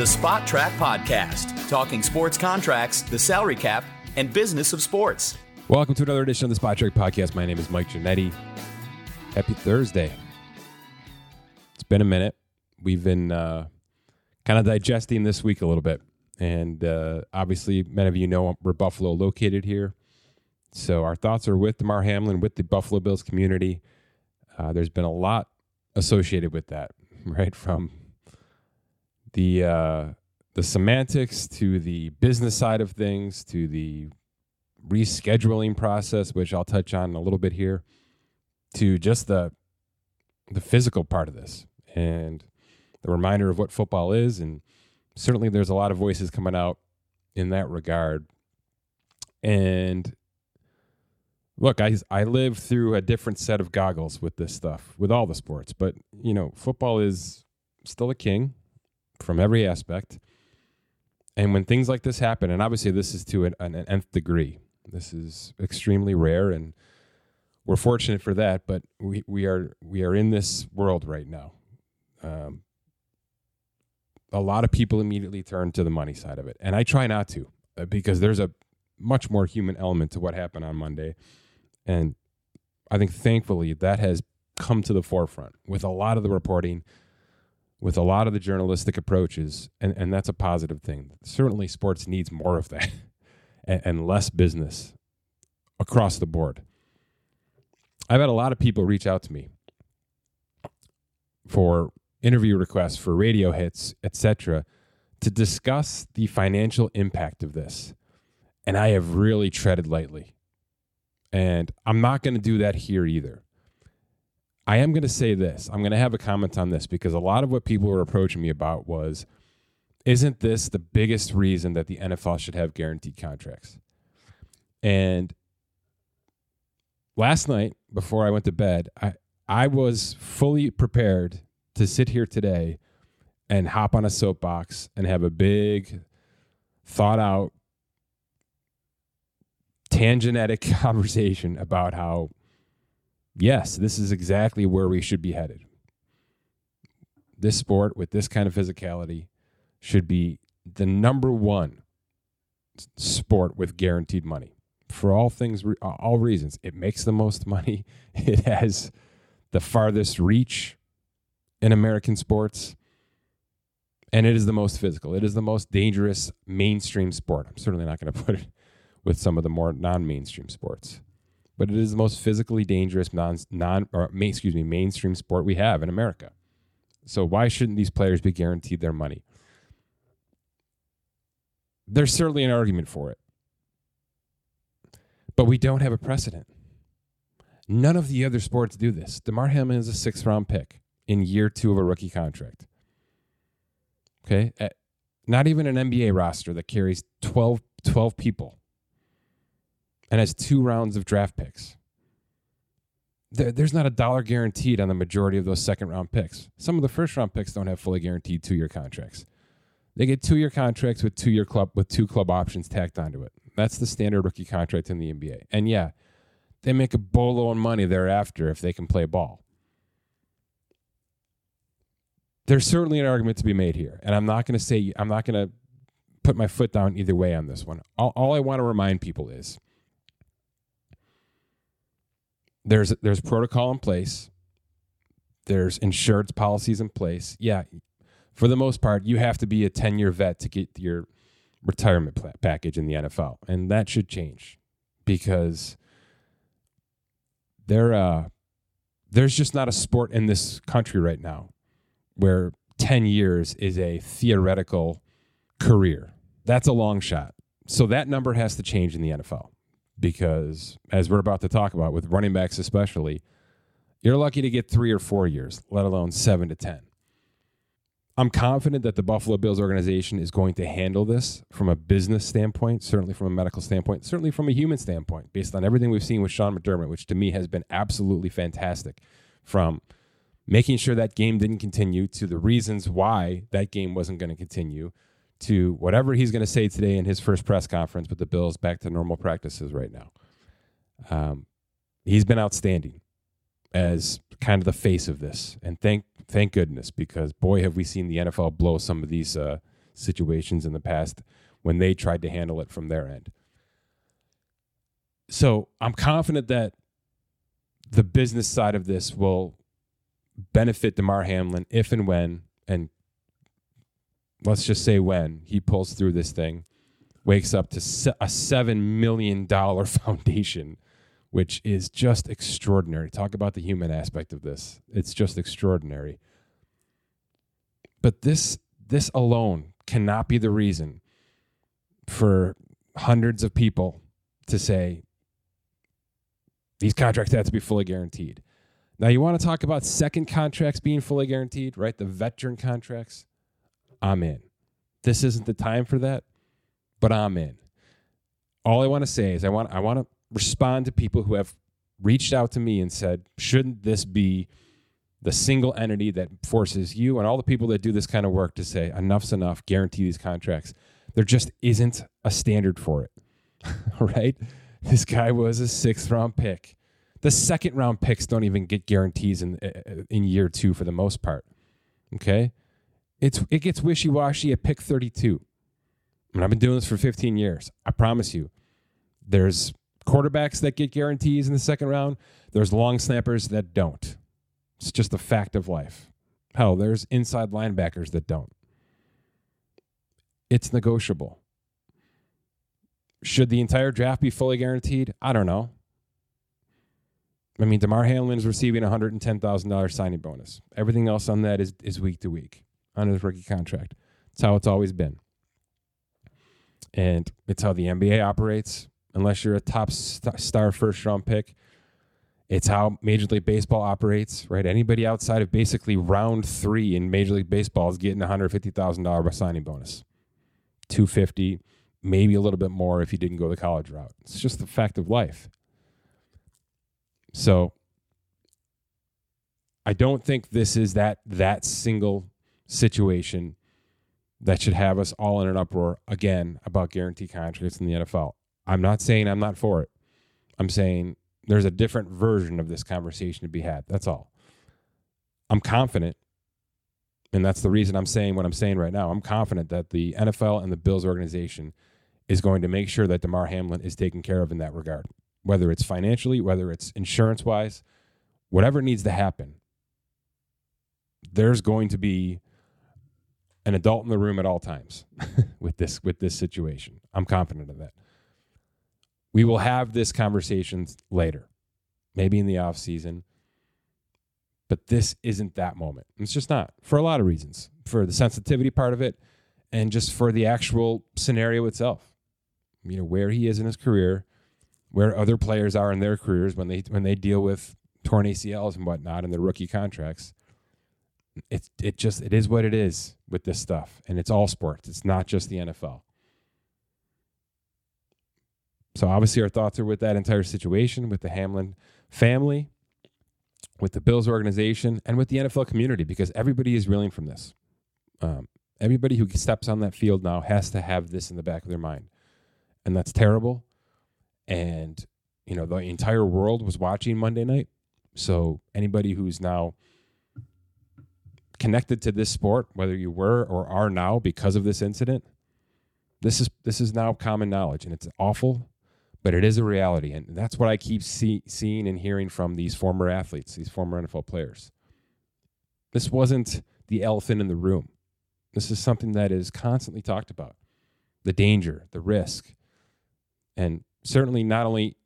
the Spotrac Podcast, talking sports contracts, the salary cap, and business of sports. Welcome to another edition of the Spotrac Podcast. My name is Mike Ginnitti. Happy Thursday. It's been a minute. We've been uh, kind of digesting this week a little bit. And uh, obviously, many of you know we're Buffalo located here. So our thoughts are with Damar Hamlin, with the Buffalo Bills community. Uh, there's been a lot associated with that, right? From the uh, the semantics to the business side of things to the rescheduling process, which I'll touch on a little bit here, to just the the physical part of this and the reminder of what football is. And certainly there's a lot of voices coming out in that regard. And look, I I live through a different set of goggles with this stuff, with all the sports. But you know, football is still a king from every aspect. And when things like this happen, and obviously this is to an, an nth degree, this is extremely rare, and we're fortunate for that. But we, we are we are in this world right now. Um, a lot of people immediately turn to the money side of it, and I try not to uh, because there's a much more human element to what happened on Monday, and I think thankfully that has come to the forefront with a lot of the reporting with a lot of the journalistic approaches, and, and that's a positive thing. Certainly, sports needs more of that and, and less business across the board. I've had a lot of people reach out to me for interview requests, for radio hits, etc., to discuss the financial impact of this. And I have really treaded lightly. And I'm not going to do that here either. I am going to say this. I'm going to have a comment on this because a lot of what people were approaching me about was isn't this the biggest reason that the NFL should have guaranteed contracts? And last night before I went to bed, I I was fully prepared to sit here today and hop on a soapbox and have a big thought out tangentic conversation about how yes, this is exactly where we should be headed. This sport with this kind of physicality should be the number one sport with guaranteed money for all things, all reasons. It makes the most money. It has the farthest reach in American sports. And it is the most physical. It is the most dangerous mainstream sport. I'm certainly not going to put it with some of the more non mainstream sports but it is the most physically dangerous non non or excuse me mainstream sport we have in America. So why shouldn't these players be guaranteed their money? There's certainly an argument for it. But we don't have a precedent. None of the other sports do this. Damar Hamlin is a sixth round pick in year two of a rookie contract. Okay. Not even an NBA roster that carries 12, 12 people and has two rounds of draft picks. There, there's not a dollar guaranteed on the majority of those second round picks. Some of the first round picks don't have fully guaranteed two year contracts. They get two year contracts with two year club with two club options tacked onto it. That's the standard rookie contract in the NBA. And yeah, they make a bolo of money thereafter if they can play ball. There's certainly an argument to be made here, and I'm not going to say I'm not going to put my foot down either way on this one. All, all I want to remind people is there's there's protocol in place. There's insurance policies in place. Yeah, for the most part, you have to be a 10 year vet to get your retirement package in the NFL, and that should change because there uh, there's just not a sport in this country right now where 10 years is a theoretical career. That's a long shot. So that number has to change in the NFL because as we're about to talk about with running backs especially you're lucky to get three or four years let alone seven to ten. I'm confident that the buffalo bills organization is going to handle this from a business standpoint certainly from a medical standpoint certainly from a human standpoint based on everything we've seen with sean mcdermott which to me has been absolutely fantastic from making sure that game didn't continue to the reasons why that game wasn't going to continue to whatever he's going to say today in his first press conference with the Bills back to normal practices right now. Um, he's been outstanding as kind of the face of this, and thank thank goodness because boy have we seen the NFL blow some of these uh, situations in the past when they tried to handle it from their end. So I'm confident that the business side of this will benefit Damar Hamlin if and when, and let's just say when he pulls through this thing, wakes up to a $7 million foundation, which is just extraordinary. Talk about the human aspect of this. It's just extraordinary. But this this alone cannot be the reason for hundreds of people to say these contracts have to be fully guaranteed. Now, you want to talk about second contracts being fully guaranteed, right? The veteran contracts. I'm in. This isn't the time for that, but I'm in. All I want to say is I want I want to respond to people who have reached out to me and said, shouldn't this be the single entity that forces you and all the people that do this kind of work to say enough's enough, guarantee these contracts. There just isn't a standard for it. right? This guy was a sixth round pick. The second round picks don't even get guarantees in uh, uh, in year two for the most part. Okay, it's it gets wishy washy at pick thirty two. And I've been doing this for fifteen years. I promise you, there's quarterbacks that get guarantees in the second round. There's long snappers that don't. It's just a fact of life. Hell, there's inside linebackers that don't. It's negotiable. Should the entire draft be fully guaranteed? I don't know. I mean, Damar Hamlin is receiving a $110,000 signing bonus. Everything else on that is, is week to week on his rookie contract. It's how it's always been. And it's how the NBA operates. Unless you're a top star first round pick, it's how Major League Baseball operates, right? Anybody outside of basically round three in Major League Baseball is getting $150,000 signing bonus. 250 maybe a little bit more if you didn't go the college route. It's just the fact of life. So I don't think this is that that single situation that should have us all in an uproar again about guarantee contracts in the NFL. I'm not saying I'm not for it. I'm saying there's a different version of this conversation to be had. That's all. I'm confident, and that's the reason I'm saying what I'm saying right now. I'm confident that the NFL and the Bills organization is going to make sure that Damar Hamlin is taken care of in that regard, whether it's financially, whether it's insurance wise, whatever needs to happen. There's going to be an adult in the room at all times with this with this situation. I'm confident of that. We will have this conversation later, maybe in the off season. But this isn't that moment. It's just not for a lot of reasons. For the sensitivity part of it, and just for the actual scenario itself. You know where he is in his career, where other players are in their careers when they when they deal with torn ACLs and whatnot in their rookie contracts. It's it just it is what it is with this stuff, and it's all sports. It's not just the NFL. So obviously, our thoughts are with that entire situation, with the Hamlin family, with the Bills organization, and with the NFL community, because everybody is reeling from this. Um, everybody who steps on that field now has to have this in the back of their mind, and that's terrible. And you know, the entire world was watching Monday night, so anybody who's now connected to this sport, whether you were or are now because of this incident, this is this is now common knowledge, and it's awful but it is a reality. And that's what I keep see, seeing and hearing from these former athletes, these former NFL players. This wasn't the elephant in the room. This is something that is constantly talked about the danger, the risk, and certainly not only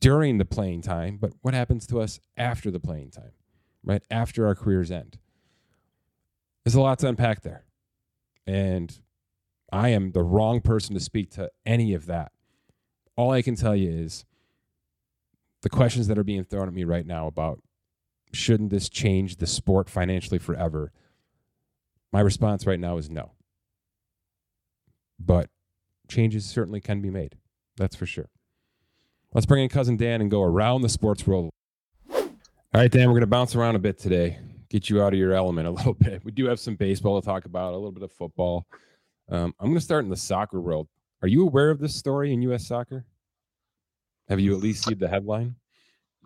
during the playing time, but what happens to us after the playing time, right? After our careers end. There's a lot to unpack there. And I am the wrong person to speak to any of that all I can tell you is the questions that are being thrown at me right now about shouldn't this change the sport financially forever? My response right now is no. But changes certainly can be made. That's for sure. Let's bring in cousin Dan and go around the sports world. All right, Dan, we're going to bounce around a bit today, get you out of your element a little bit. We do have some baseball to talk about, a little bit of football. Um, I'm going to start in the soccer world. Are you aware of this story in U.S. soccer? Have you at least seen the headline?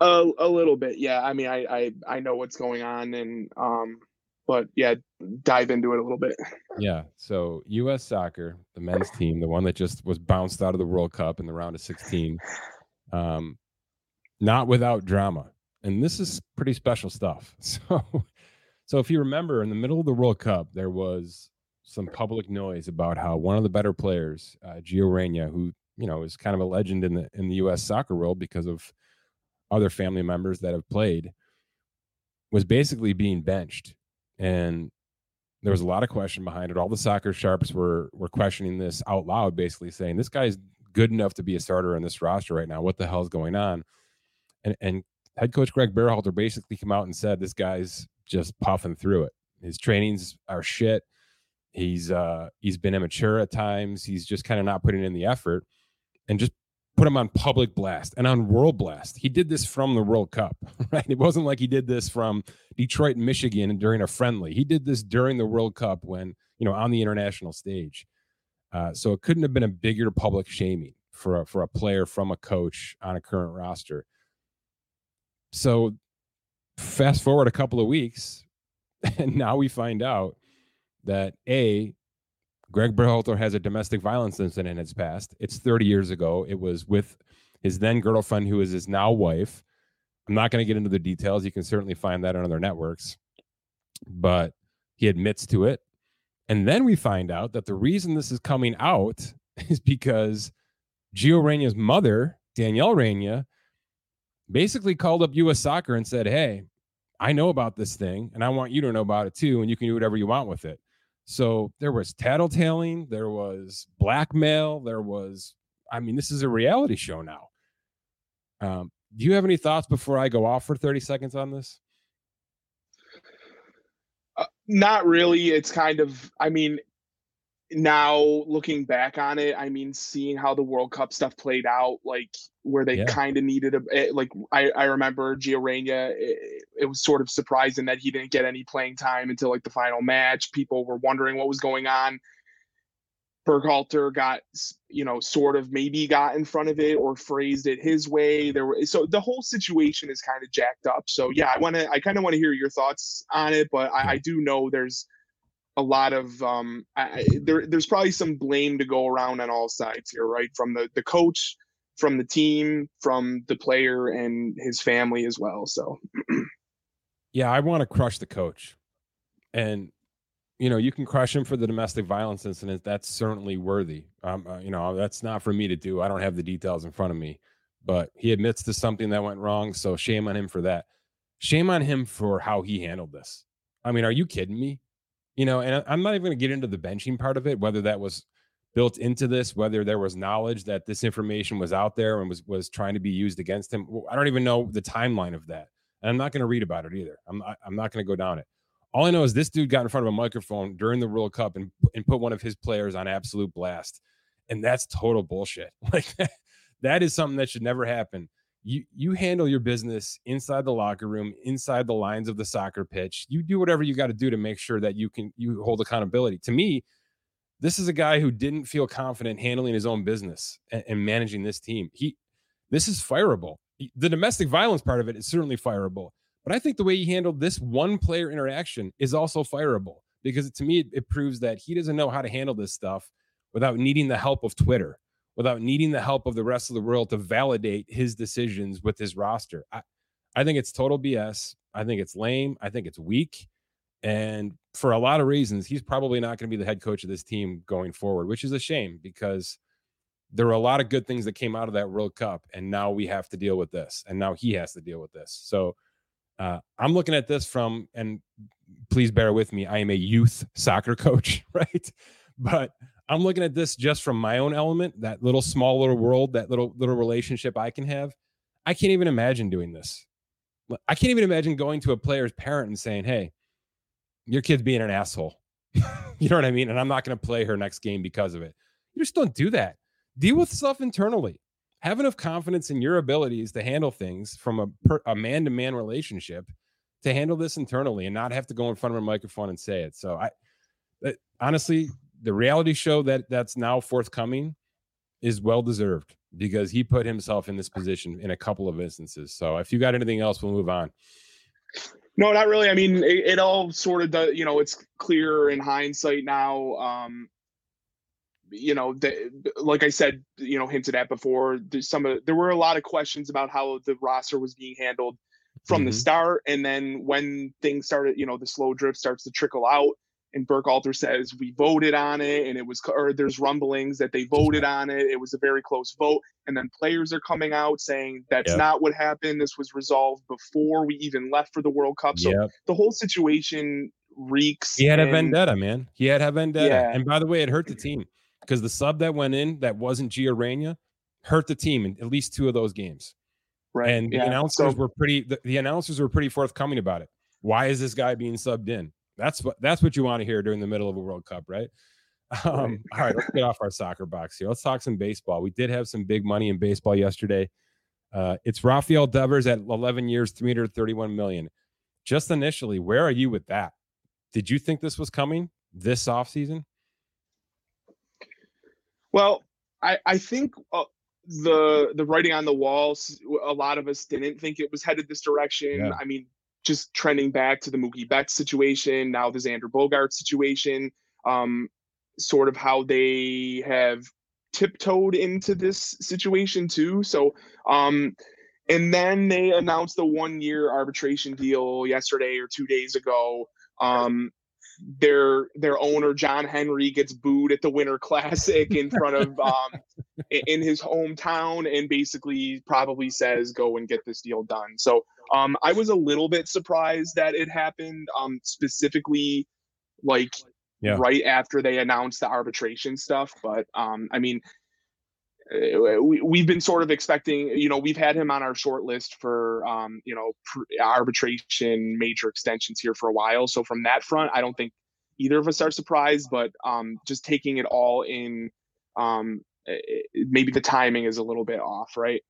A, a little bit, yeah. I mean, I, I I know what's going on, and um, but yeah, dive into it a little bit. Yeah. So U.S. Soccer, the men's team, the one that just was bounced out of the World Cup in the round of 16, um, not without drama, and this is pretty special stuff. So, so if you remember, in the middle of the World Cup, there was some public noise about how one of the better players, uh, Gio Reyna, who you know is kind of a legend in the in the U.S. soccer world because of other family members that have played, was basically being benched and there was a lot of question behind it. All the soccer sharps were were questioning this out loud, basically saying this guy's good enough to be a starter in this roster right now. What the hell is going on? And and head coach Greg Berhalter basically came out and said this guy's just puffing through it. His trainings are shit. He's uh he's been immature at times. He's just kind of not putting in the effort and just put him on public blast and on world blast. He did this from the World Cup, right? It wasn't like he did this from Detroit, Michigan during a friendly. He did this during the World Cup when, you know, on the international stage. Uh, so it couldn't have been a bigger public shaming for a, for a player from a coach on a current roster. So fast forward a couple of weeks, and now we find out that A, Greg Berhalter has a domestic violence incident in his past. It's 30 years ago. It was with his then girlfriend, who is his now wife. I'm not going to get into the details. You can certainly find that on other networks, but he admits to it. And then we find out that the reason this is coming out is because Gio Reyna's mother, Danielle Reyna, basically called up U.S. Soccer and said, Hey, I know about this thing and I want you to know about it too. And you can do whatever you want with it. So there was tattletaling, there was blackmail, there was, I mean, this is a reality show now. Um, do you have any thoughts before I go off for 30 seconds on this? Uh, not really. It's kind of, I mean, now looking back on it, I mean, seeing how the World Cup stuff played out, like where they yeah. kind of needed a, eh, like I, I remember Gio Reyna, it, it, was sort of surprising that he didn't get any playing time until like the final match. People were wondering what was going on. Berhalter got, you know, sort of maybe got in front of it or phrased it his way. There were so the whole situation is kind of jacked up. So yeah, I want to, I kind of want to hear your thoughts on it, but I, I do know there's a lot of um, I, there, there's probably some blame to go around on all sides here, right? From the the coach, from the team, from the player, and his family as well. So, yeah, I want to crush the coach, and you know, you can crush him for the domestic violence incident. That's certainly worthy. Um, uh, you know, that's not for me to do. I don't have the details in front of me, but he admits to something that went wrong. So shame on him for that. Shame on him for how he handled this. I mean, are you kidding me? You know, and I'm not even going to get into the benching part of it, whether that was built into this, whether there was knowledge that this information was out there and was was trying to be used against him. I don't even know the timeline of that, and I'm not going to read about it either. I'm not, I'm not going to go down it. All I know is this dude got in front of a microphone during the World Cup and and put one of his players on absolute blast, and that's total bullshit. Like that is something that should never happen you you handle your business inside the locker room inside the lines of the soccer pitch you do whatever you got to do to make sure that you can you hold accountability to me this is a guy who didn't feel confident handling his own business and, and managing this team he this is fireable the domestic violence part of it is certainly fireable but i think the way he handled this one player interaction is also fireable because to me it, it proves that he doesn't know how to handle this stuff without needing the help of twitter without needing the help of the rest of the world to validate his decisions with his roster. I, I think it's total BS. I think it's lame. I think it's weak. And for a lot of reasons, he's probably not going to be the head coach of this team going forward, which is a shame because there were a lot of good things that came out of that World Cup. And now we have to deal with this. And now he has to deal with this. So uh, I'm looking at this from, and please bear with me, I am a youth soccer coach, right? But I'm looking at this just from my own element, that little small little world, that little little relationship I can have. I can't even imagine doing this. I can't even imagine going to a player's parent and saying, "Hey, your kid's being an asshole." you know what I mean? And I'm not going to play her next game because of it. You just don't do that. Deal with stuff internally. Have enough confidence in your abilities to handle things from a man-to-man relationship to handle this internally and not have to go in front of a microphone and say it. So I eh, honestly, the reality show that that's now forthcoming is well deserved because he put himself in this position in a couple of instances. So if you got anything else, we'll move on. No, not really. I mean, it, it all sort of does. You know, it's clear in hindsight now. Um, you know, the, like I said, you know, hinted at before, there's some of there were a lot of questions about how the roster was being handled from mm-hmm. the start, and then when things started, you know, the slow drip starts to trickle out, and Berhalter says we voted on it, and it was, or there's rumblings that they voted on it. It was a very close vote, and then players are coming out saying that's yep. not what happened. This was resolved before we even left for the World Cup. So yep. the whole situation reeks. He had and, a vendetta, man. He had a vendetta, yeah. and by the way, it hurt the team because the sub that went in that wasn't Gio Reyna hurt the team in at least two of those games. Right. And yeah. the announcers so, were pretty the, the, announcers were pretty forthcoming about it. Why is this guy being subbed in? That's what that's what you want to hear during the middle of a World Cup, right? Um, all right, let's get off our soccer box here. Let's talk some baseball. We did have some big money in baseball yesterday. Uh, it's Rafael Devers at 11 years, 331 million. Just initially, where are you with that? Did you think this was coming this offseason? Well, I I think uh, the the writing on the walls. A lot of us didn't think it was headed this direction. Yeah. I mean, just trending back to the Mookie Betts situation, now the Xander Bogart situation, um, sort of how they have tiptoed into this situation too. So, um, and then they announced the one year arbitration deal yesterday or two days ago. Um, their their owner John Henry gets booed at the Winter Classic in front of um, in his hometown and basically probably says go and get this deal done. So um, I was a little bit surprised that it happened um, specifically like yeah. right after they announced the arbitration stuff, but um, I mean we, we've been sort of expecting, you know, we've had him on our short list for, um, you know, arbitration major extensions here for a while. So from that front, I don't think either of us are surprised, but um, just taking it all in, um, it, maybe the timing is a little bit off, right?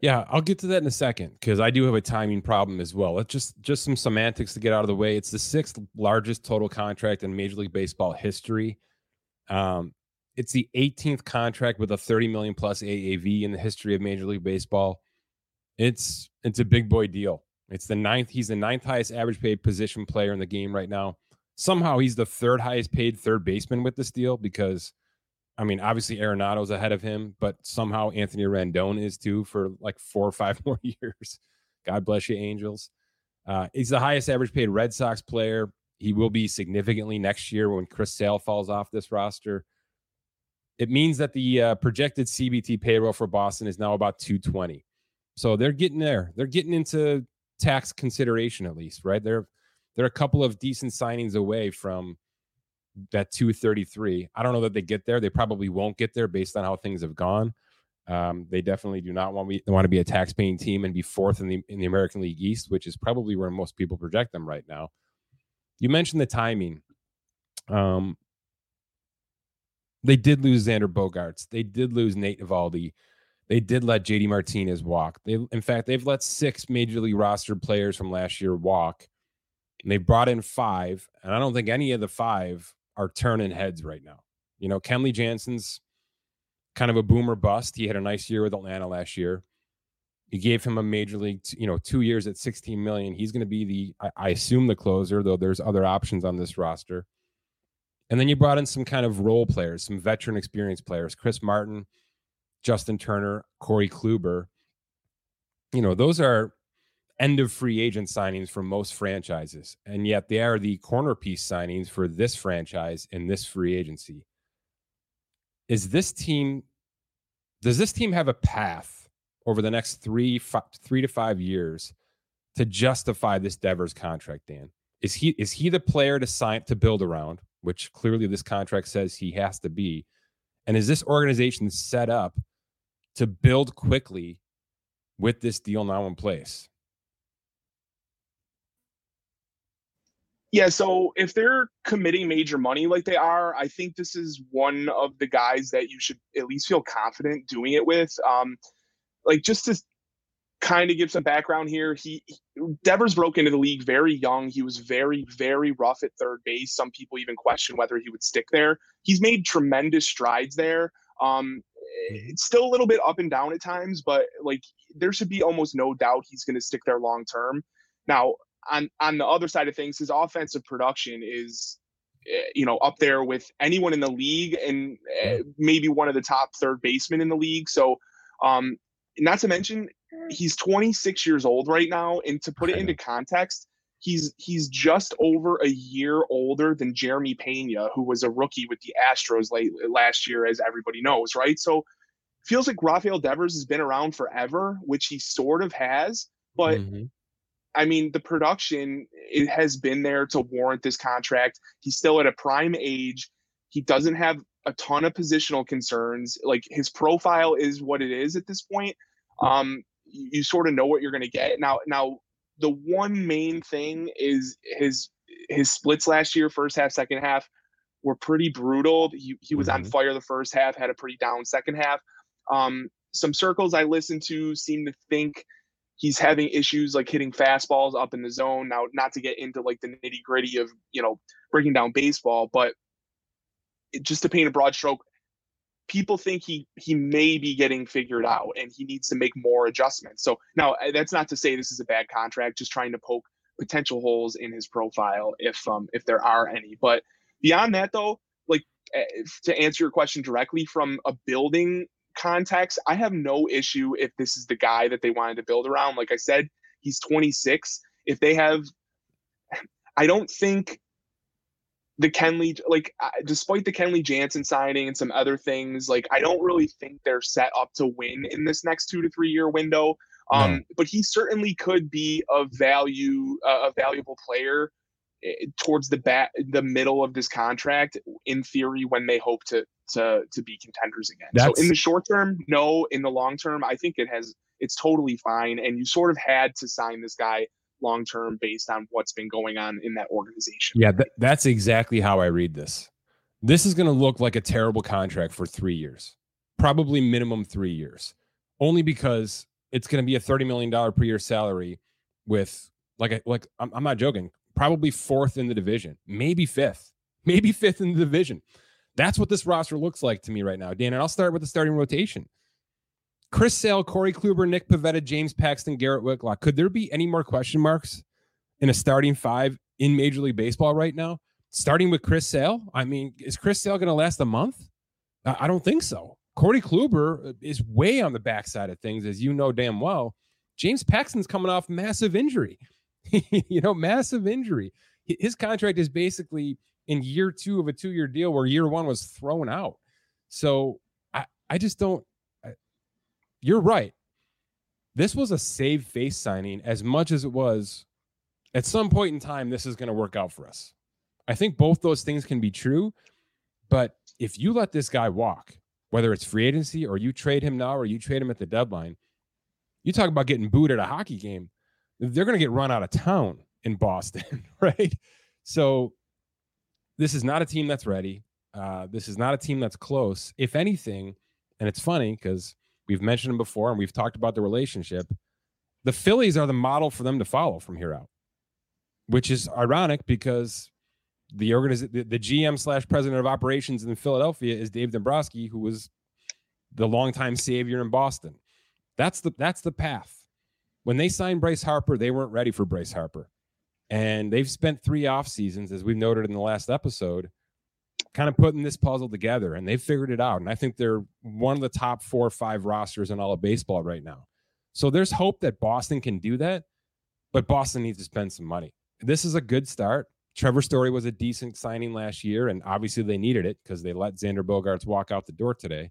Yeah, I'll get to that in a second because I do have a timing problem as well. Let's just just some semantics to get out of the way. It's the sixth largest total contract in Major League Baseball history. Um, it's the 18th contract with a 30 million plus AAV in the history of Major League Baseball. It's it's a big boy deal. It's the ninth. He's the ninth highest average paid position player in the game right now. Somehow he's the third highest paid third baseman with this deal because, I mean, obviously Arenado's ahead of him, but somehow Anthony Rendon is too for like four or five more years. God bless you, Angels. Uh, he's the highest average paid Red Sox player. He will be significantly next year when Chris Sale falls off this roster. It means that the uh, projected CBT payroll for Boston is now about 220. So they're getting there. They're getting into tax consideration at least, right? They're they're a couple of decent signings away from that 233. I don't know that they get there. They probably won't get there based on how things have gone. Um, they definitely do not want, be, want to be a tax-paying team and be fourth in the in the American League East, which is probably where most people project them right now. You mentioned the timing. Um, they did lose Xander Bogaerts. They did lose Nate Eovaldi. They did let JD Martinez walk. They, in fact, they've let six major league roster players from last year walk. And they brought in five, and I don't think any of the five are turning heads right now. You know, Kenley Jansen's kind of a boomer bust. He had a nice year with Atlanta last year. You gave him a major league, you know, two years at 16 million. He's going to be the, I assume, the closer, though there's other options on this roster. And then you brought in some kind of role players, some veteran experience players, Chris Martin, Justin Turner, Corey Kluber. You know, those are end of free agent signings for most franchises. And yet they are the corner piece signings for this franchise in this free agency. Is this team, does this team have a path over the next three, five, three to five years to justify this Devers contract, Dan? Is he is he the player to sign to build around, which clearly this contract says he has to be? And is this organization set up to build quickly with this deal now in place? Yeah, so if they're committing major money like they are, I think this is one of the guys that you should at least feel confident doing it with. Um, like just to kind of give some background here, he, he Devers broke into the league very young. He was very, very rough at third base. Some people even question whether he would stick there. He's made tremendous strides there. Um, Mm-hmm. it's still a little bit up and down at times, but like there should be almost no doubt he's going to stick there long term. Now, on on the other side of things, his offensive production is eh, you know up there with anyone in the league and eh, maybe one of the top third basemen in the league. So, um, not to mention he's 26 years old right now, and to put it into context, he's he's just over a year older than Jeremy Pena, who was a rookie with the Astros late last year, as everybody knows, right? So feels like Rafael Devers has been around forever, which he sort of has, but mm-hmm. I mean, the production it has been there to warrant this contract. He's still at a prime age. He doesn't have a ton of positional concerns. Like his profile is what it is at this point. Um, you, you sort of know what you're going to get. Now, now the one main thing is his his splits last year, first half, second half, were pretty brutal. He he was mm-hmm. on fire the first half, had a pretty down second half. Um, some circles I listened to seem to think he's having issues like hitting fastballs up in the zone. Now, not to get into like the nitty gritty of you know breaking down baseball, but it, just to paint a broad stroke, people think he he may be getting figured out and he needs to make more adjustments. So now uh, that's not to say this is a bad contract, just trying to poke potential holes in his profile if um if there are any. But beyond that though, like uh, to answer your question directly from a building context, I have no issue if this is the guy that they wanted to build around. Like I said, he's 26. If they have I don't think the Kenley, like, despite the Kenley Jansen signing and some other things, like, I don't really think they're set up to win in this next two to three year window. Um, no. But he certainly could be a value, uh, a valuable player eh, towards the bat, the middle of this contract. In theory, when they hope to to to be contenders again. That's... So in the short term, no. In the long term, I think it has. It's totally fine. And you sort of had to sign this guy long term based on what's been going on in that organization. Yeah, th- that's exactly how I read this. This is going to look like a terrible contract for three years, probably minimum three years, only because it's going to be a $30 million per year salary with, like, like I'm, I'm not joking, probably fourth in the division, maybe fifth, maybe fifth in the division. That's what this roster looks like to me right now, Dan. And I'll start with the starting rotation. Chris Sale, Corey Kluber, Nick Pivetta, James Paxton, Garrett Whitlock. Could there be any more question marks in a starting five in Major League Baseball right now? Starting with Chris Sale, I mean, is Chris Sale going to last a month? I don't think so. Corey Kluber uh, is way on the backside of things, as you know damn well. James Paxton's coming off massive injury. you know, massive injury. His contract is basically in year two of a two year deal where year one was thrown out. So I, I just don't you're right. This was a save face signing as much as it was at some point in time, this is going to work out for us. I think both those things can be true. But if you let this guy walk, whether it's free agency or you trade him now or you trade him at the deadline, you talk about getting booed at a hockey game. They're going to get run out of town in Boston, right? So this is not a team that's ready. Uh, this is not a team that's close. If anything, and it's funny because We've mentioned them before and we've talked about the relationship. The Phillies are the model for them to follow from here out, which is ironic because the organiz- the, the GM slash president of operations in Philadelphia is Dave Dombrowski, who was the longtime savior in Boston. That's the that's the path. When they signed Bryce Harper, they weren't ready for Bryce Harper. And they've spent three off seasons, as we've noted in the last episode, kind of putting this puzzle together and they've figured it out. And I think they're one of the top four or five rosters in all of baseball right now. So there's hope that Boston can do that, but Boston needs to spend some money. This is a good start. Trevor Story was a decent signing last year, and obviously they needed it because they let Xander Bogaerts walk out the door today.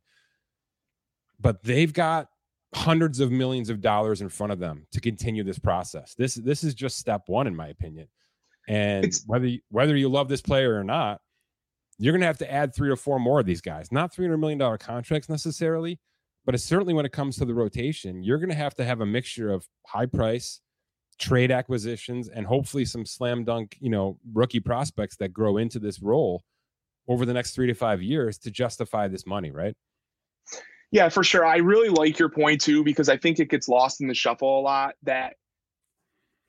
But they've got hundreds of millions of dollars in front of them to continue this process. This this is just step one, in my opinion. And it's, whether whether you love this player or not, you're going to have to add three or four more of these guys. Not $300 million contracts necessarily, but it's certainly when it comes to the rotation, you're going to have to have a mixture of high price, trade acquisitions, and hopefully some slam dunk, you know, rookie prospects that grow into this role over the next three to five years to justify this money, right? Yeah, for sure. I really like your point too, because I think it gets lost in the shuffle a lot that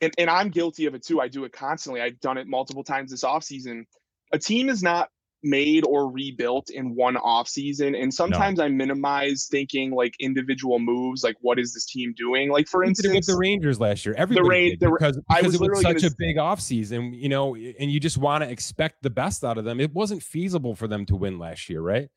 and, and I'm guilty of it too. I do it constantly. I've done it multiple times this offseason. A team is not made or rebuilt in one off season and sometimes no. i minimize thinking like individual moves like what is this team doing like for instance with the rangers last year everybody the rain, did because, the, because it was such a big off season you know and you just want to expect the best out of them it wasn't feasible for them to win last year right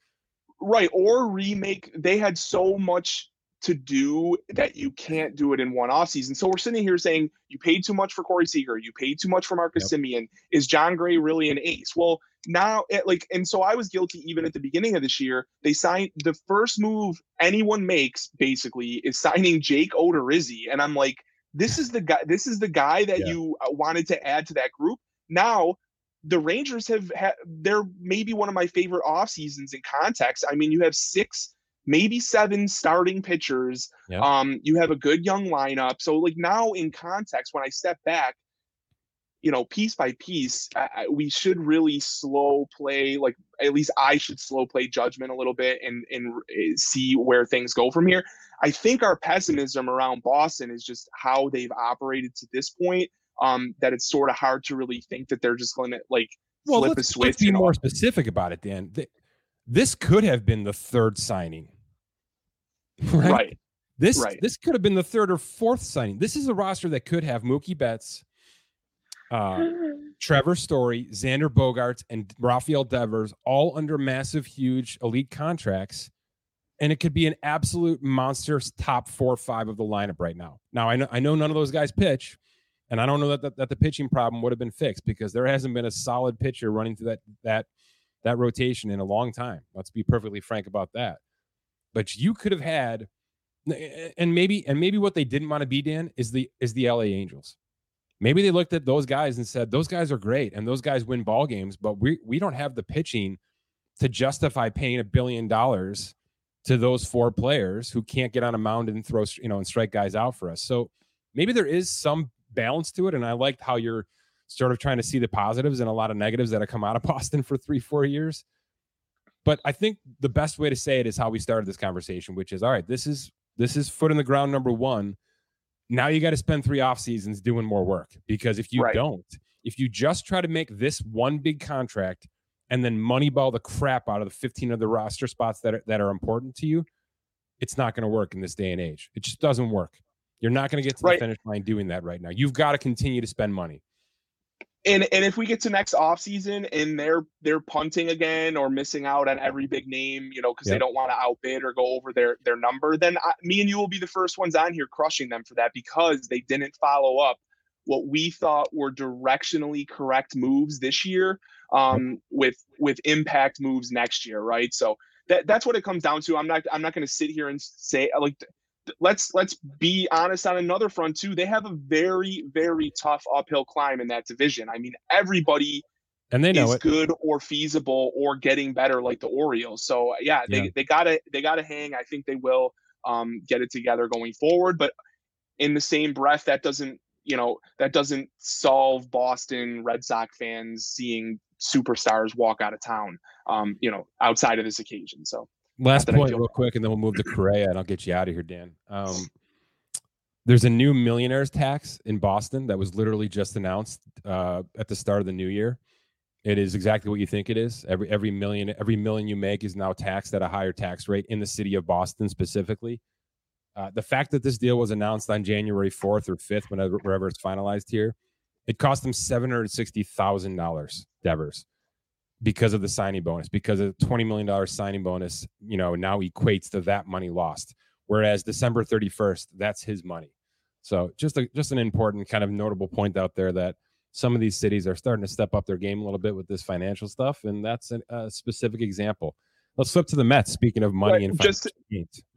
right or remake they had so much to do that you can't do it in one off season. So we're sitting here saying you paid too much for Corey Seager, you paid too much for Marcus yep. Semien. Is Jon Gray really an ace? Well, now it, like and so I was guilty even at the beginning of this year. They signed the first move anyone makes basically is signing Jake Odorizzi, and I'm like, this is the guy. This is the guy that yeah. you uh, wanted to add to that group. Now the Rangers have had they're maybe one of my favorite off seasons in context. I mean, you have six maybe seven starting pitchers. Yep. Um, you have a good young lineup. So like now in context, when I step back, you know, piece by piece, I, we should really slow play. Like at least I should slow play judgment a little bit and and eh, see where things go from here. I think our pessimism around Boston is just how they've operated to this point. Um, that it's sort of hard to really think that they're just going to like well, flip let's, a switch. Let's be more specific about it, Dan. This could have been the third signing. Right. right. This right. this could have been the third or fourth signing. This is a roster that could have Mookie Betts, uh, Trevor Story, Xander Bogaerts, and Rafael Devers all under massive, huge, elite contracts, and it could be an absolute monster top four or five of the lineup right now. Now I know I know none of those guys pitch, and I don't know that, that, that the pitching problem would have been fixed because there hasn't been a solid pitcher running through that that that rotation in a long time. Let's be perfectly frank about that. But you could have had and maybe and maybe what they didn't want to be Dan is the is the LA Angels. Maybe they looked at those guys and said those guys are great and those guys win ball games, but we we don't have the pitching to justify paying a billion dollars to those four players who can't get on a mound and throw you know and strike guys out for us. So maybe there is some balance to it and I liked how you're sort of trying to see the positives and a lot of negatives that have come out of Boston for 3-4 years. But I think the best way to say it is how we started this conversation, which is all right, this is this is foot in the ground number one. Now you got to spend three off seasons doing more work because if you right. don't, if you just try to make this one big contract and then moneyball the crap out of the 15 of the roster spots that are, that are important to you, it's not going to work in this day and age. It just doesn't work. You're not going to get to right. the finish line doing that right now. You've got to continue to spend money and and if we get to next offseason and they're they're punting again or missing out on every big name, you know, because yep. they don't want to outbid or go over their their number, then I, me and you will be the first ones on here crushing them for that because they didn't follow up what we thought were directionally correct moves this year um, with with impact moves next year, right? So that that's what it comes down to. I'm not I'm not going to sit here and say like let's let's be honest on another front too. They have a very very tough uphill climb in that division. I mean, everybody and they know is it. good or feasible or getting better like the Orioles. So yeah, they, yeah. they gotta they gotta hang. I think they will um, get it together going forward. But in the same breath, that doesn't you know that doesn't solve Boston Red Sox fans seeing superstars walk out of town. Um, you know, outside of this occasion. So Last point, real quick, and then we'll move to Correa, and I'll get you out of here, Dan. Um, there's a new millionaires tax in Boston that was literally just announced uh, at the start of the new year. It is exactly what you think it is. Every every million every million you make is now taxed at a higher tax rate in the city of Boston specifically. Uh, the fact that this deal was announced on January 4th or 5th, whenever wherever it's finalized here, it cost them seven hundred sixty thousand dollars, Devers because of the signing bonus, because of the $20 million signing bonus, you know, now equates to that money lost. Whereas December 31st, that's his money. So just a, just an important kind of notable point out there that some of these cities are starting to step up their game a little bit with this financial stuff, and that's a specific example. Let's flip to the Mets. Speaking of money and just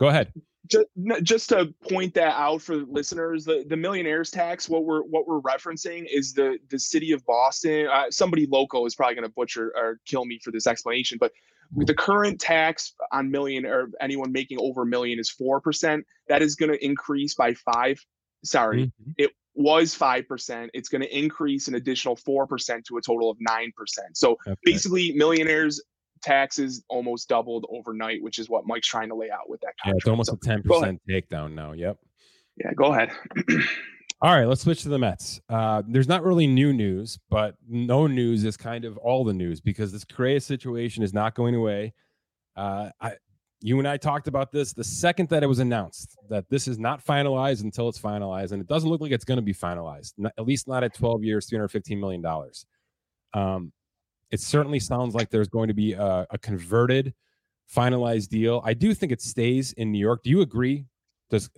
go ahead just, just to point that out for listeners, the, the millionaires tax, what we're what we're referencing is the the city of Boston. Uh, somebody local is probably going to butcher or kill me for this explanation, but the current tax on million or anyone making over a million is four percent. That is going to increase by five. Sorry, mm-hmm. it was five percent. It's going to increase an additional four percent to a total of nine percent. So okay. basically, millionaires taxes almost doubled overnight, which is what Mike's trying to lay out with that contract. Yeah, it's almost so, a ten percent takedown now. Yep. Yeah, go ahead. All right, let's switch to the Mets. Uh, there's not really new news, but no news is kind of all the news because this Correa situation is not going away. Uh, I, you and I talked about this the second that it was announced that this is not finalized until it's finalized, and it doesn't look like it's going to be finalized, not, at least not at 12 years, 315 million dollars. Um, it certainly sounds like there's going to be a, a converted, finalized deal. I do think it stays in New York. Do you agree? Does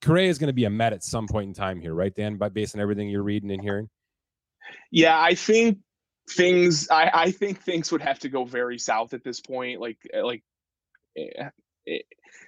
Correa is going to be a Met at some point in time here, right, Dan? By based on everything you're reading and hearing. Yeah, I think things. I, I think things would have to go very south at this point. Like, eh, like eh, eh,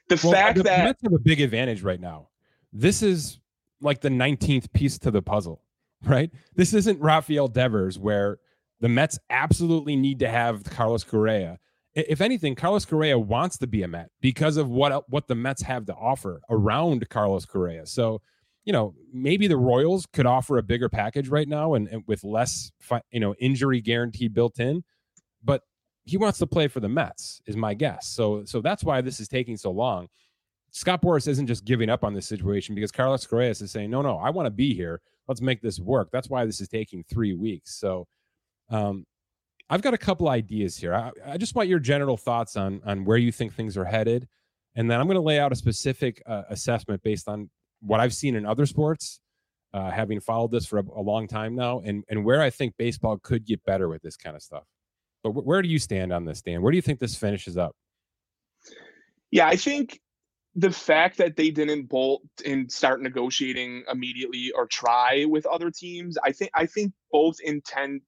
the well, fact the that Mets have a big advantage right now. This is like the 19th piece to the puzzle, right? This isn't Rafael Devers where the Mets absolutely need to have Carlos Correa if anything, Carlos Correa wants to be a Met because of what what the Mets have to offer around Carlos Correa. So, you know, maybe the Royals could offer a bigger package right now and, and with less, you know, injury guarantee built in. But he wants to play for the Mets, is my guess. So, so that's why this is taking so long. Scott Boras isn't just giving up on this situation because Carlos Correa is saying, no, no, I want to be here. Let's make this work. That's why this is taking three weeks. So, um, I've got a couple ideas here. I, I, just want your general thoughts on on where you think things are headed, and then I'm going to lay out a specific uh, assessment based on what I've seen in other sports, uh, having followed this for a, a, long time now, and and where I think baseball could get better with this kind of stuff. But where do you stand on this, Dan? Where do you think this finishes up? Yeah, I think the fact that they didn't bolt and start negotiating immediately or try with other teams, I think I think both intend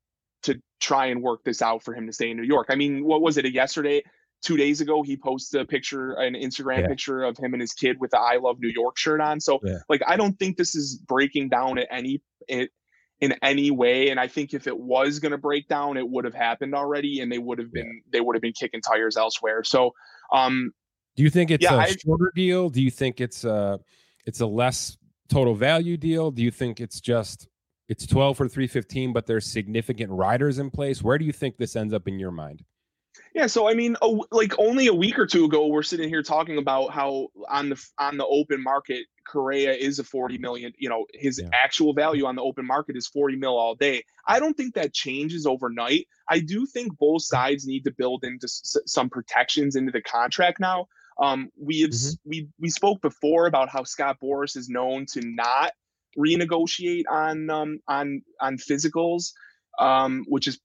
try and work this out for him to stay in New York. I mean, what was it? A yesterday, two days ago, he posted a picture, an Instagram yeah. picture of him and his kid with the "I Love New York" shirt on. So, yeah. like, I don't think this is breaking down at any it, in any way. And I think if it was going to break down, it would have happened already, and they would have been yeah. they would have been kicking tires elsewhere. So, um, do you think it's yeah, a I, shorter deal? Do you think it's a it's a less total value deal? Do you think it's just it's 12 for 315, but there's significant riders in place. Where do you think this ends up in your mind? Yeah, so I mean, like only a week or two ago, we're sitting here talking about how on the on the open market, Correa is a 40 million. You know, his yeah. actual value on the open market is 40 mil all day. I don't think that changes overnight. I do think both sides need to build into s- some protections into the contract now. Um, we have mm-hmm. we we spoke before about how Scott Boras is known to not renegotiate on um, on on physicals, um, which is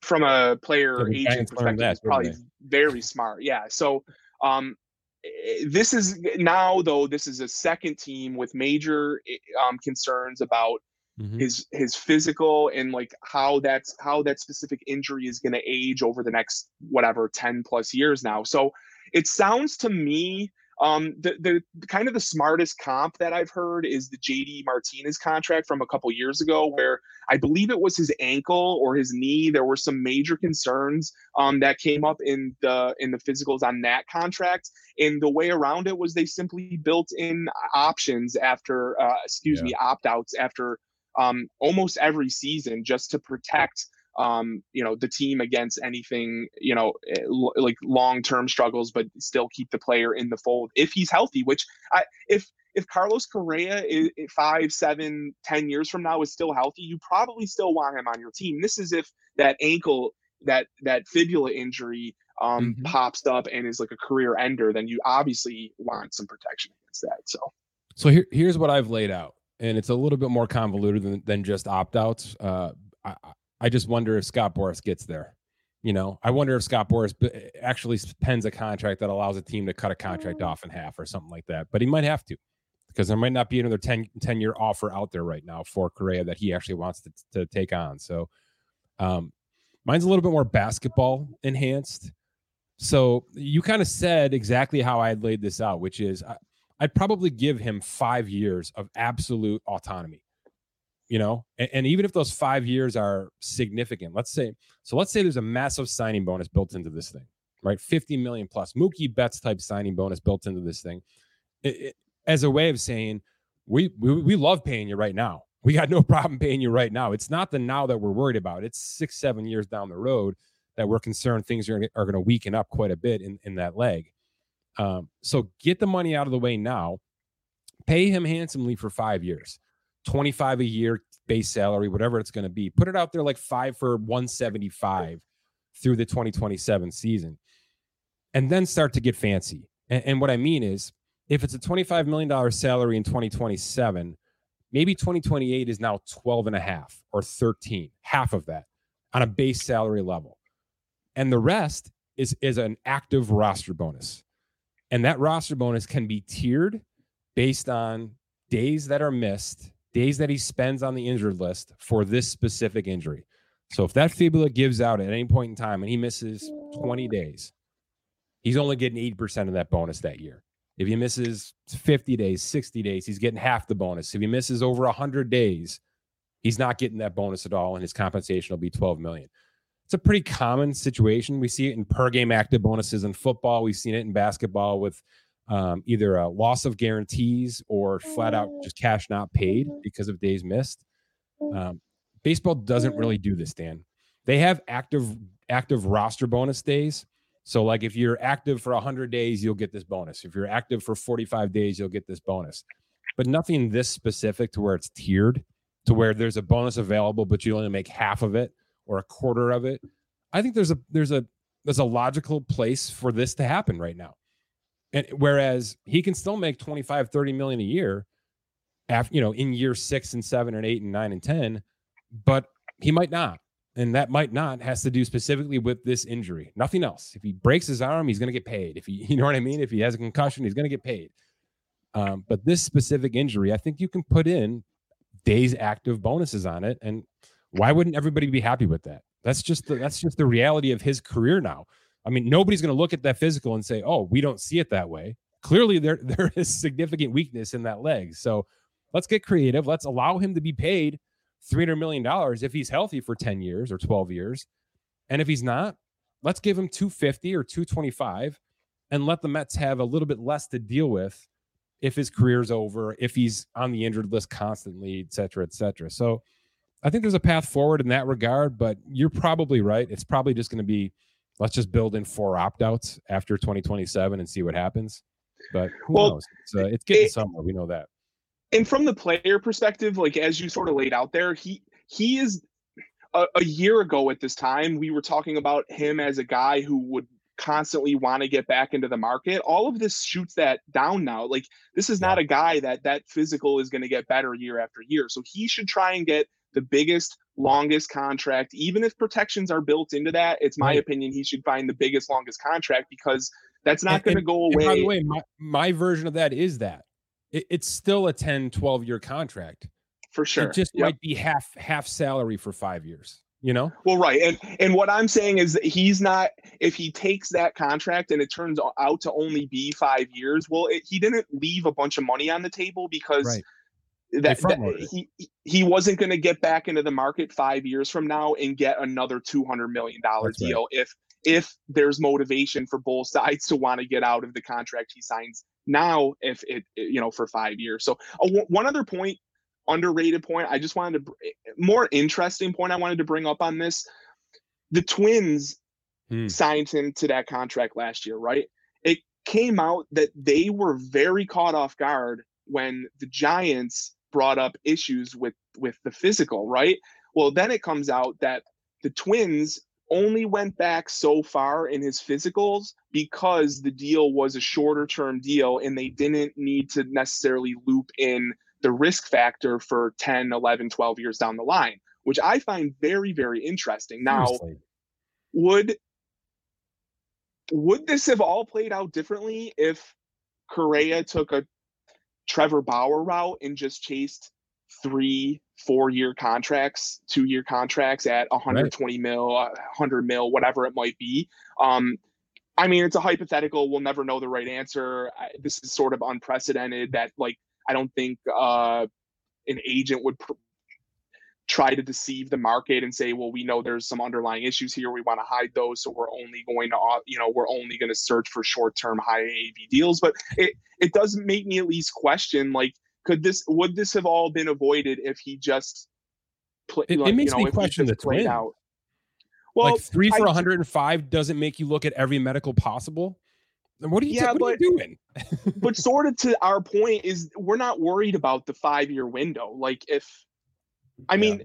from a player agent perspective that, is probably very smart. Yeah. So um, eh, this is now though this is a second team with major eh, um, concerns about mm-hmm. his his physical and like how that's how that specific injury is going to age over the next whatever 10 plus years now so it sounds to me um, the, the kind of the smartest comp that I've heard is the JD Martinez contract from a couple years ago, where I believe it was his ankle or his knee. There were some major concerns um, that came up in the in the physicals on that contract, and the way around it was they simply built in options after, uh, excuse yeah. me, opt outs after um, almost every season just to protect um, you know, the team against anything, you know, eh, like long term struggles, but still keep the player in the fold if he's healthy. Which I, if if Carlos Correa is five, seven, ten years from now is still healthy, you probably still want him on your team. This is if that ankle, that that fibula injury um, mm-hmm. pops up and is like a career ender, then you obviously want some protection against that. So, so here, here's what I've laid out, and it's a little bit more convoluted than, than just opt outs. Uh, I, I just wonder if Scott Boras gets there. You know, I wonder if Scott Boras actually pens a contract that allows a team to cut a contract mm. off in half or something like that. But he might have to because there might not be another 10, 10 year offer out there right now for Correa that he actually wants to, to take on. So um, mine's a little bit more basketball enhanced. So you kind of said exactly how I had laid this out, which is I, I'd probably give him five years of absolute autonomy you know and, and, even if those five years are significant let's say so let's say there's a massive signing bonus built into this thing right? 50 million plus mookie betts type signing bonus built into this thing. It, it, as a way of saying we, we we love paying you right now. We got no problem paying you right now. It's not the now that we're worried about. It's six seven years down the road that we're concerned things are, are going to weaken up quite a bit in, in that leg. Um, so get the money out of the way now. Pay him handsomely for five years 25 a year base salary, whatever it's going to be. Put it out there like five for 175 through the 2027 season. And then start to get fancy. And, and what I mean is, if it's a $25 million salary in 2027, maybe 2028 is now 12 and a half or 13, half of that on a base salary level. And the rest is, is an active roster bonus. And that roster bonus can be tiered based on days that are missed, days that he spends on the injured list for this specific injury. So if that fibula gives out at any point in time and he misses 20 days, he's only getting 80% of that bonus that year. If he misses 50 days, 60 days, he's getting half the bonus. If he misses over 100 days, he's not getting that bonus at all and his compensation will be 12 million. It's a pretty common situation. We see it in per game active bonuses in football. We've seen it in basketball with um, either a loss of guarantees or flat out just cash not paid because of days missed. Um, baseball doesn't really do this, Dan. They have active active roster bonus days. So, like if you're active for 100 days, you'll get this bonus. If you're active for 45 days, you'll get this bonus. But nothing this specific to where it's tiered, to where there's a bonus available, but you only make half of it or a quarter of it. I think there's a there's a there's a logical place for this to happen right now. And whereas he can still make 25, 30 million a year after, you know, in year six and seven and eight and nine and 10, but he might not. And that might not has to do specifically with this injury, nothing else. If he breaks his arm, he's going to get paid. If he, you know what I mean? If he has a concussion, he's going to get paid. Um, but this specific injury, I think you can put in days active bonuses on it. And why wouldn't everybody be happy with that? That's just the, that's just the reality of his career now. I mean, nobody's going to look at that physical and say, "Oh, we don't see it that way." Clearly, there there is significant weakness in that leg. So let's get creative. Let's allow him to be paid three hundred million dollars if he's healthy for ten years or twelve years, and if he's not, let's give him two fifty or two twenty five, and let the Mets have a little bit less to deal with if his career's over, if he's on the injured list constantly, et cetera, et cetera. So I think there's a path forward in that regard, but you're probably right. It's probably just going to be let's just build in four opt outs after 2027 and see what happens. But who well, knows? It's, uh, it's getting it, somewhere. We know that. And from the player perspective, like as you sort of laid out there, he he is a, a year ago at this time we were talking about him as a guy who would constantly want to get back into the market all of this shoots that down now like this is not a guy that that physical is going to get better year after year so he should try and get the biggest, longest contract. Even if protections are built into that, it's my right. opinion he should find the biggest, longest contract because that's not going to go away. by the way, my, my version of that is that it, it's still a 10, 12 year contract. For sure. It just yep. might be half half salary for five years you know well right and and what i'm saying is that he's not if he takes that contract and it turns out to only be five years well it, he didn't leave a bunch of money on the table because right that, that he he wasn't going to get back into the market five years from now and get another two hundred million dollar deal right. if if there's motivation for both sides to want to get out of the contract he signs now if it you know for five years so uh, one other point underrated point i just wanted to more interesting point i wanted to bring up on this the twins hmm. signed him to that contract last year right it came out that they were very caught off guard when the giants brought up issues with with the physical, right? Well, then it comes out that the twins only went back so far in his physicals because the deal was a shorter term deal and they didn't need to necessarily loop in the risk factor for 10, 11, 12 years down the line, which I find very, very interesting. Now, would would this have all played out differently if Correa took a Trevor Bauer route and just chased three, four year contracts, two year contracts at 120 right. mil, 100 mil, whatever it might be. Um, I mean, it's a hypothetical. We'll never know the right answer. I, this is sort of unprecedented that, like, I don't think uh, an agent would pr- try to deceive the market and say, well, we know there's some underlying issues here. We want to hide those. So we're only going to, you know, we're only going to search for short term high AAV deals. But it, it does make me at least question, like, could this, would this have all been avoided if he just, played? it, like, it makes you know, me question the twin. Out? Well, like three for I, 105 doesn't make you look at every medical possible. And what are you, yeah, what but, are you doing? but sort of to our point is we're not worried about the five year window. Like if, I mean,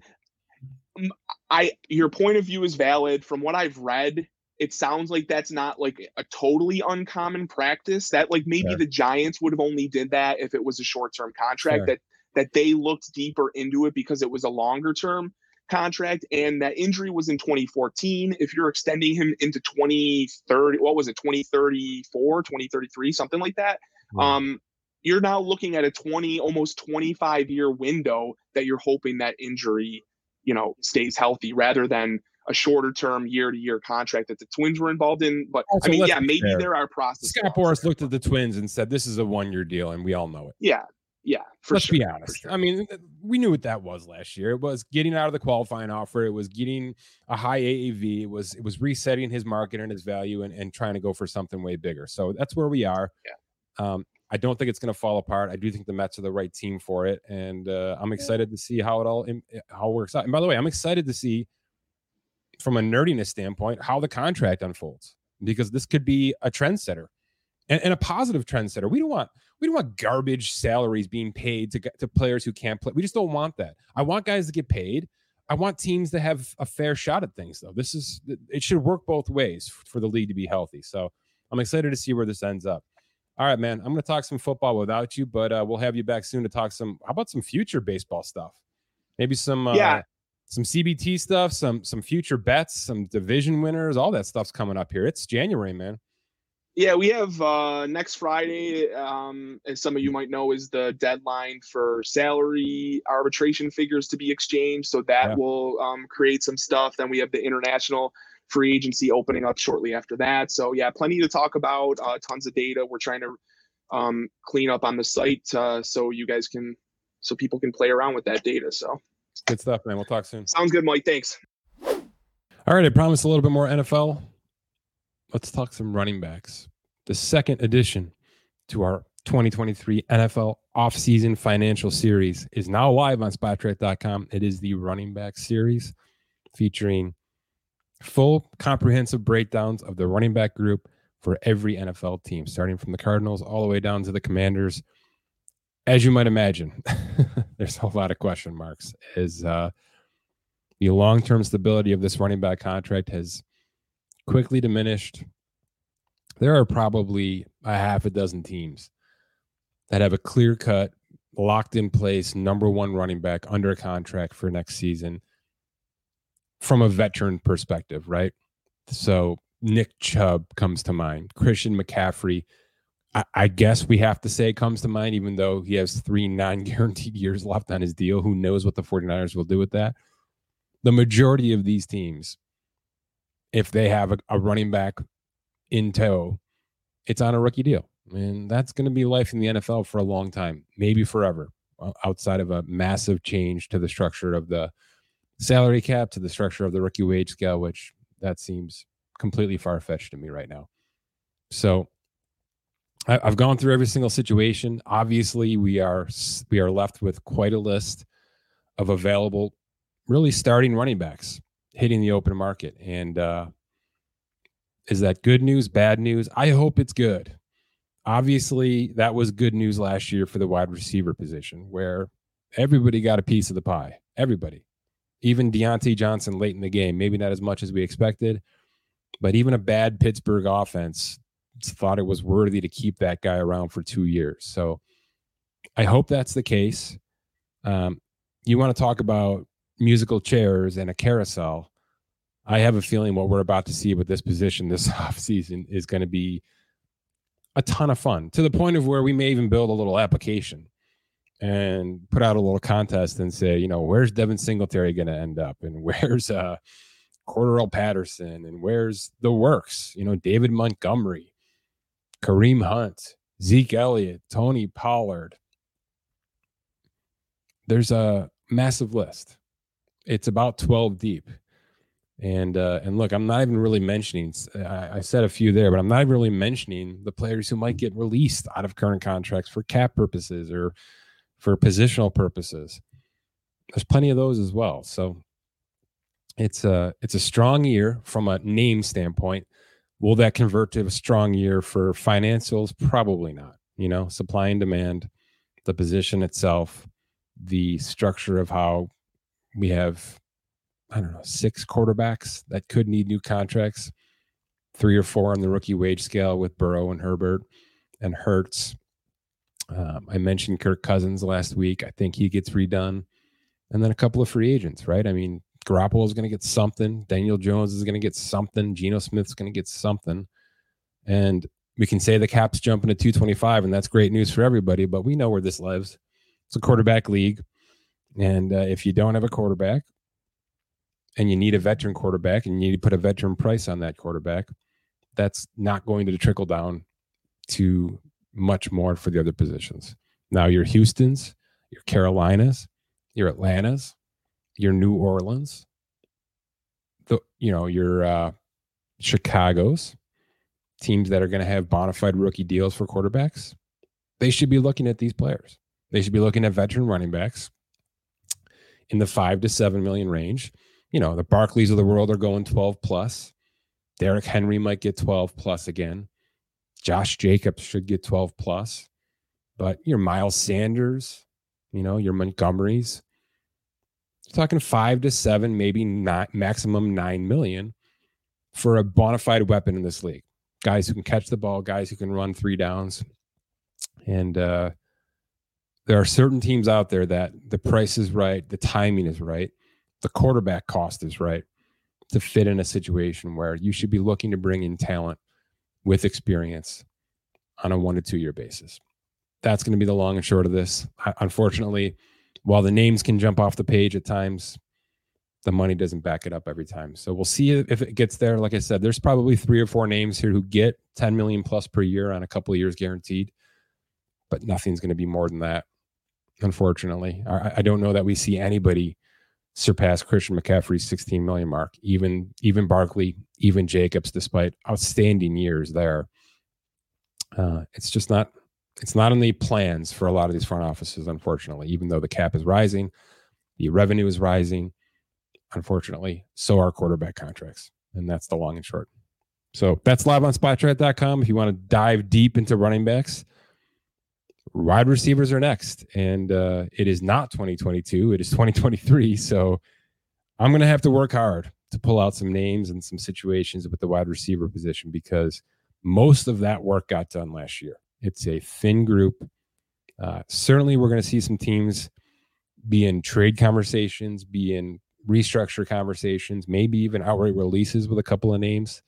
yeah. I your point of view is valid. From what I've read, it sounds like that's not like a totally uncommon practice. That like maybe sure. the Giants would have only did that if it was a short term contract. Sure. That that they looked deeper into it because it was a longer term contract and that injury was in 2014 if you're extending him into 2030 what was it 2034 2033 something like that um you're now looking at a 20 almost 25 year window that you're hoping that injury you know stays healthy rather than a shorter term year to year contract that the twins were involved in but also, i mean yeah maybe there are processes scott boras looked at the twins and said this is a one year deal and we all know it yeah yeah, let's sure, be honest. Sure. I mean, we knew what that was last year. It was getting out of the qualifying offer. It was getting a high AAV. It was it was resetting his market and his value and, and trying to go for something way bigger. So that's where we are. Yeah. Um, I don't think it's going to fall apart. I do think the Mets are the right team for it, and uh, I'm excited to see how it all how it works out. And by the way, I'm excited to see from a nerdiness standpoint how the contract unfolds because this could be a trendsetter and, and a positive trendsetter. We don't want we don't want garbage salaries being paid to to players who can't play. We just don't want that. I want guys to get paid. I want teams to have a fair shot at things, though. This is it should work both ways for the league to be healthy. So I'm excited to see where this ends up. All right, man. I'm going to talk some football without you, but uh, we'll have you back soon to talk some. How about some future baseball stuff? Maybe some uh, yeah. some CBT stuff, some some future bets, some division winners. All that stuff's coming up here. It's January, man. Yeah, we have uh, next Friday, um, as some of you might know, is the deadline for salary arbitration figures to be exchanged. So that yeah. will um, create some stuff. Then we have the international free agency opening up shortly after that. So yeah, plenty to talk about. Uh, tons of data. We're trying to um, clean up on the site uh, so you guys can, so people can play around with that data. So good stuff, man. We'll talk soon. Sounds good, Mike. Thanks. All right, I promised a little bit more NFL let's talk some running backs. The second edition to our 2023 NFL offseason financial series is now live on spotrac.com. It is the running back series featuring full comprehensive breakdowns of the running back group for every NFL team, starting from the Cardinals all the way down to the Commanders. As you might imagine, there's a lot of question marks Is uh, the long term stability of this running back contract has quickly diminished. There are probably a half a dozen teams that have a clear cut, locked in place number one running back under a contract for next season from a veteran perspective, right? So Nick Chubb comes to mind, Christian McCaffrey. I, I guess we have to say comes to mind, even though he has three non guaranteed years left on his deal. Who knows what the 49ers will do with that? The majority of these teams if they have a, a running back in tow, it's on a rookie deal. And that's going to be life in the NFL for a long time, maybe forever, outside of a massive change to the structure of the salary cap, to the structure of the rookie wage scale, which that seems completely far fetched to me right now. So I, I've gone through every single situation. Obviously, we are we are left with quite a list of available, really starting running backs hitting the open market. And uh, is that good news, bad news? I hope it's good. Obviously, that was good news last year for the wide receiver position, where everybody got a piece of the pie. Everybody, even Diontae Johnson late in the game, maybe not as much as we expected, but even a bad Pittsburgh offense thought it was worthy to keep that guy around for two years. So I hope that's the case. Um, you want to talk about musical chairs and a carousel, I have a feeling what we're about to see with this position this offseason is going to be a ton of fun to the point of where we may even build a little application and put out a little contest and say, you know, where's Devin Singletary going to end up and where's uh Cordarrelle Patterson and where's the works, you know, David Montgomery, Kareem Hunt, Zeke Elliott, Tony Pollard. There's a massive list it's about 12 deep. And uh, and look, I'm not even really mentioning. I, I, said a few there, but I'm not really mentioning the players who might get released out of current contracts for cap purposes or for positional purposes. There's plenty of those as well. So it's a it's a strong year from a name standpoint. Will that convert to a strong year for financials? Probably not. You know, supply and demand, the position itself, the structure of how we have, I don't know, six quarterbacks that could need new contracts, three or four on the rookie wage scale with Burrow and Herbert and Hurts. Um, I mentioned Kirk Cousins last week. I think he gets redone. And then a couple of free agents, right? I mean, Garoppolo is going to get something. Daniel Jones is going to get something. Geno Smith's going to get something. And we can say the cap's jumping to 225, and that's great news for everybody, but we know where this lives. It's a quarterback league. And uh, if you don't have a quarterback and you need a veteran quarterback and you need to put a veteran price on that quarterback, that's not going to trickle down to much more for the other positions. Now, your Houston's, your Carolinas, your Atlanta's, your New Orleans, the you know your uh, Chicago's teams that are going to have bona fide rookie deals for quarterbacks. They should be looking at these players. They should be looking at veteran running backs in the five to seven million range. You know, the Barclays of the world are going 12 plus. Derrick Henry might get 12 plus again. Josh Jacobs should get 12 plus. But your Miles Sanders, you know, your Montgomerys, you're talking five to seven, maybe not maximum nine million for a bona fide weapon in this league. Guys who can catch the ball, guys who can run three downs. And uh, there are certain teams out there that the price is right, the timing is right, the quarterback cost is right to fit in a situation where you should be looking to bring in talent with experience on a one to two year basis. That's going to be the long and short of this. Unfortunately, while the names can jump off the page at times, the money doesn't back it up every time. So we'll see if it gets there. Like I said, there's probably three or four names here who get 10 million plus per year on a couple of years guaranteed, but nothing's going to be more than that. Unfortunately, I, I don't know that we see anybody surpass Christian McCaffrey's 16 million mark. Even even Barkley, even Jacobs, despite outstanding years there, uh, it's just not it's not in the plans for a lot of these front offices, unfortunately, even though the cap is rising, the revenue is rising. Unfortunately, so are quarterback contracts. And that's the long and short. So that's live on spotrac.com. If you want to dive deep into running backs, wide receivers are next. And uh, it is not 2022, it is 2023. So I'm going to have to work hard to pull out some names and some situations with the wide receiver position because most of that work got done last year. It's a thin group. Uh, certainly, we're going to see some teams be in trade conversations, be in restructure conversations, maybe even outright releases with a couple of names.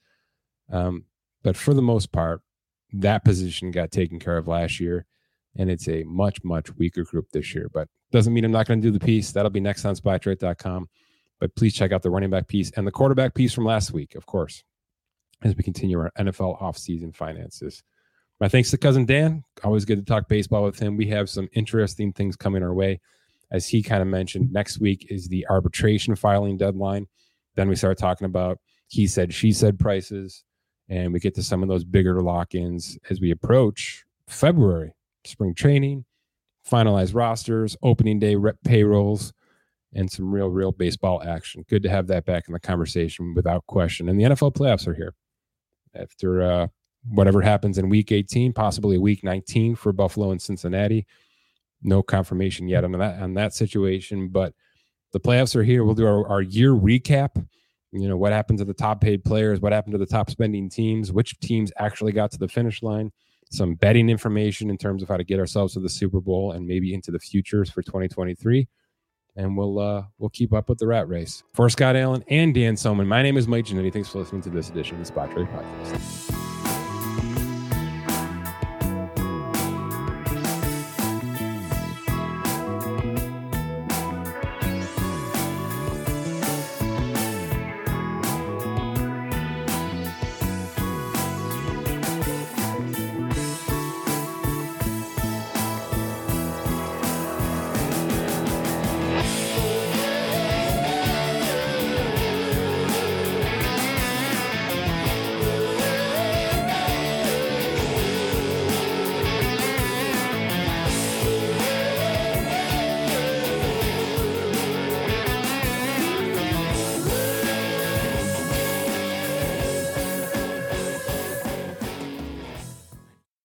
Um, but for the most part, that position got taken care of last year, and it's a much, much weaker group this year. But doesn't mean I'm not going to do the piece. That'll be next on spotrac.com. But please check out the running back piece and the quarterback piece from last week, of course, as we continue our NFL offseason finances. My thanks to cousin Dan. Always good to talk baseball with him. We have some interesting things coming our way. As he kind of mentioned, next week is the arbitration filing deadline. Then we start talking about he said, she said prices, and we get to some of those bigger lock ins as we approach February, spring training, finalize rosters, opening day rep payrolls, and some real, real baseball action. Good to have that back in the conversation without question. And the NFL playoffs are here. After uh, whatever happens in week 18, possibly week 19 for Buffalo and Cincinnati. No confirmation yet on that on that situation, but the playoffs are here. We'll do our, our year recap. You know, what happened to the top paid players, what happened to the top spending teams, which teams actually got to the finish line, some betting information in terms of how to get ourselves to the Super Bowl and maybe into the futures for 2023 and we'll uh, we'll keep up with the rat race. For Scott Allen and Dan Soemann, my name is Mike Ginnitti. Thanks for listening to this edition of the Spotrac Podcast.